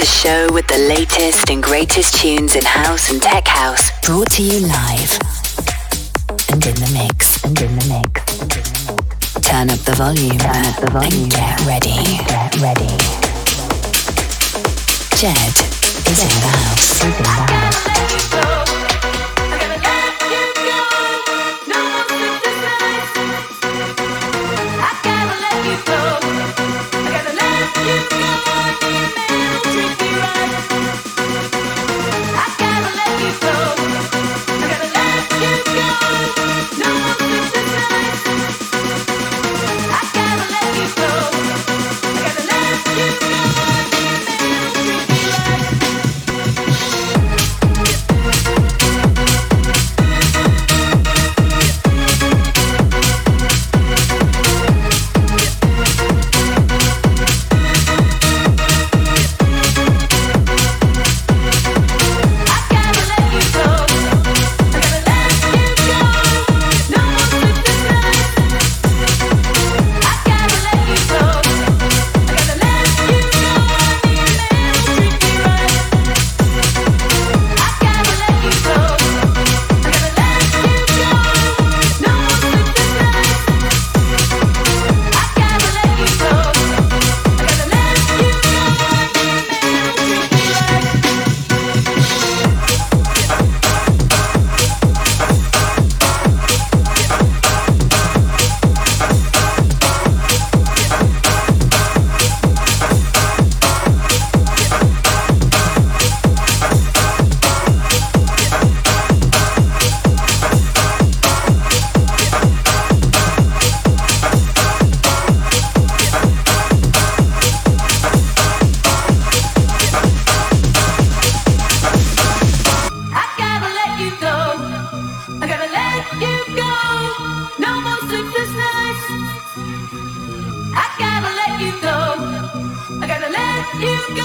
The show with the latest and greatest tunes in house and tech house, brought to you live and in the mix. And in the mix. Turn up the volume. Turn up the volume. And get ready. Get ready. Jed is in the house. In the house.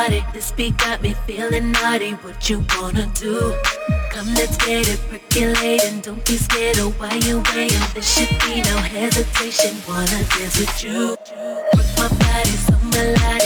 party? This beat got me feeling naughty. What you wanna do? Come, let's get it percolating. Don't be scared of why you waiting. There should be no hesitation. Wanna dance with you? Work my body so melodic.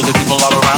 To the people all around.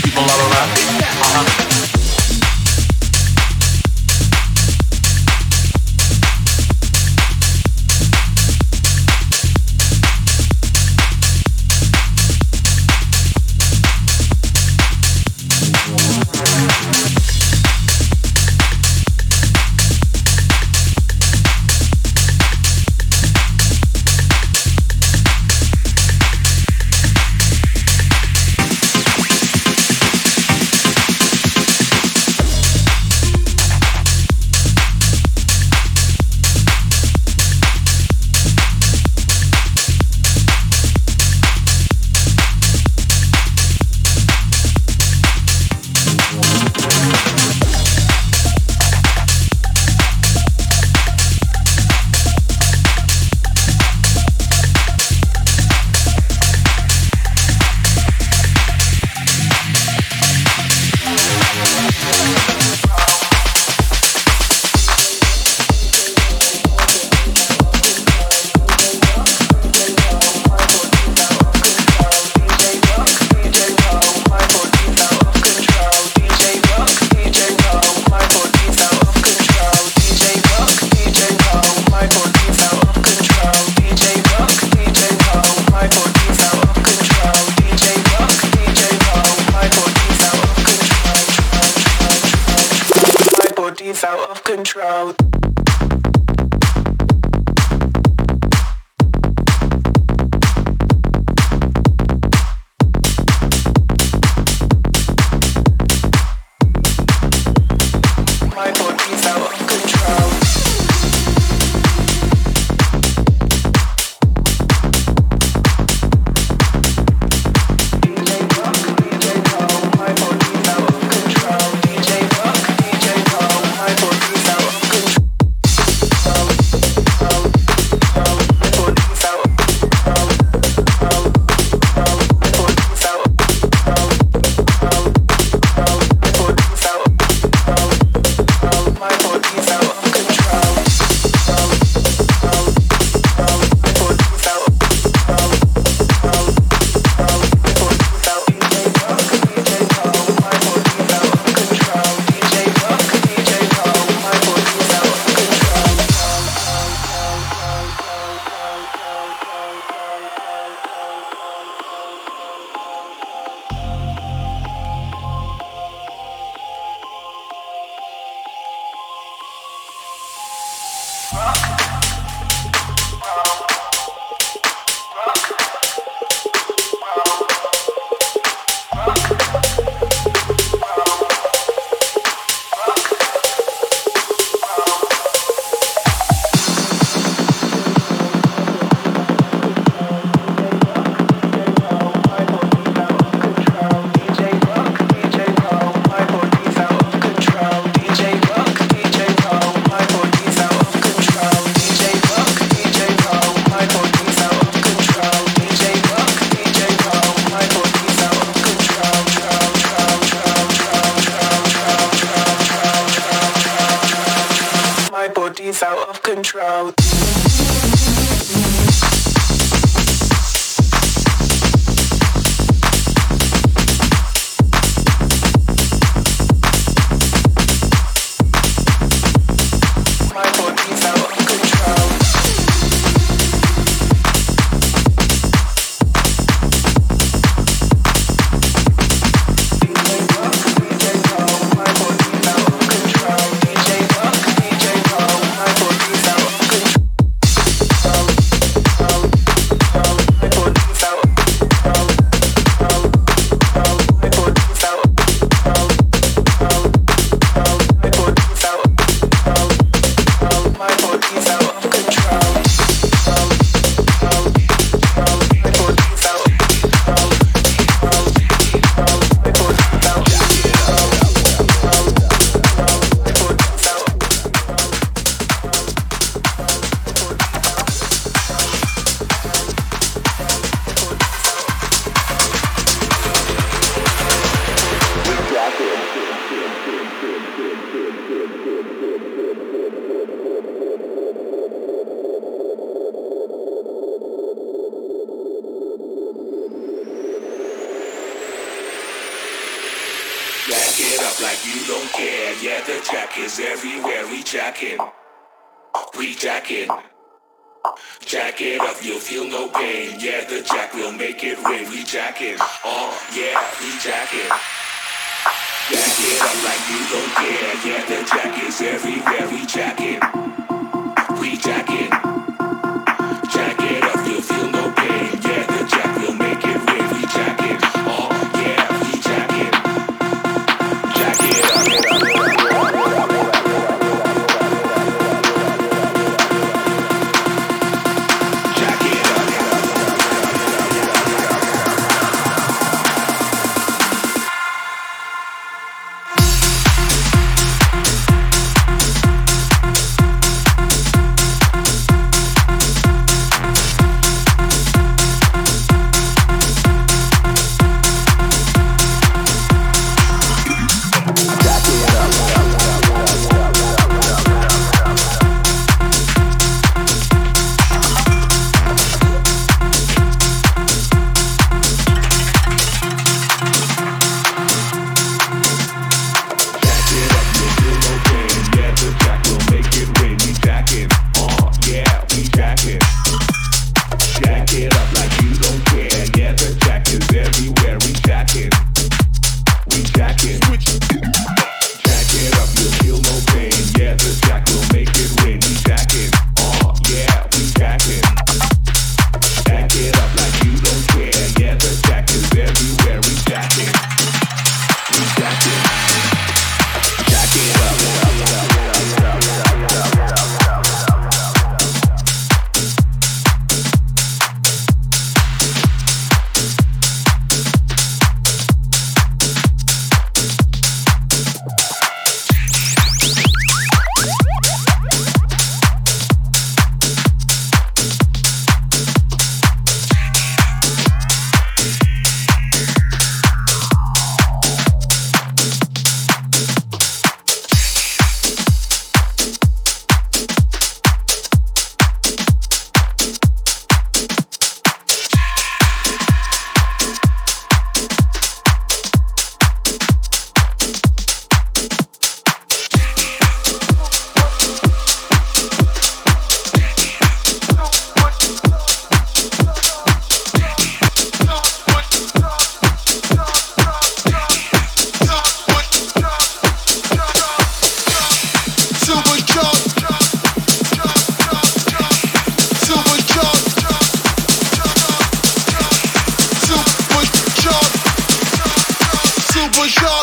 the people all around. Uh-huh.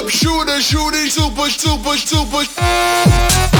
up, shooting, super, super, super.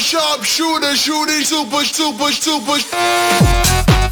Sharp shooter, shooting super, super, super.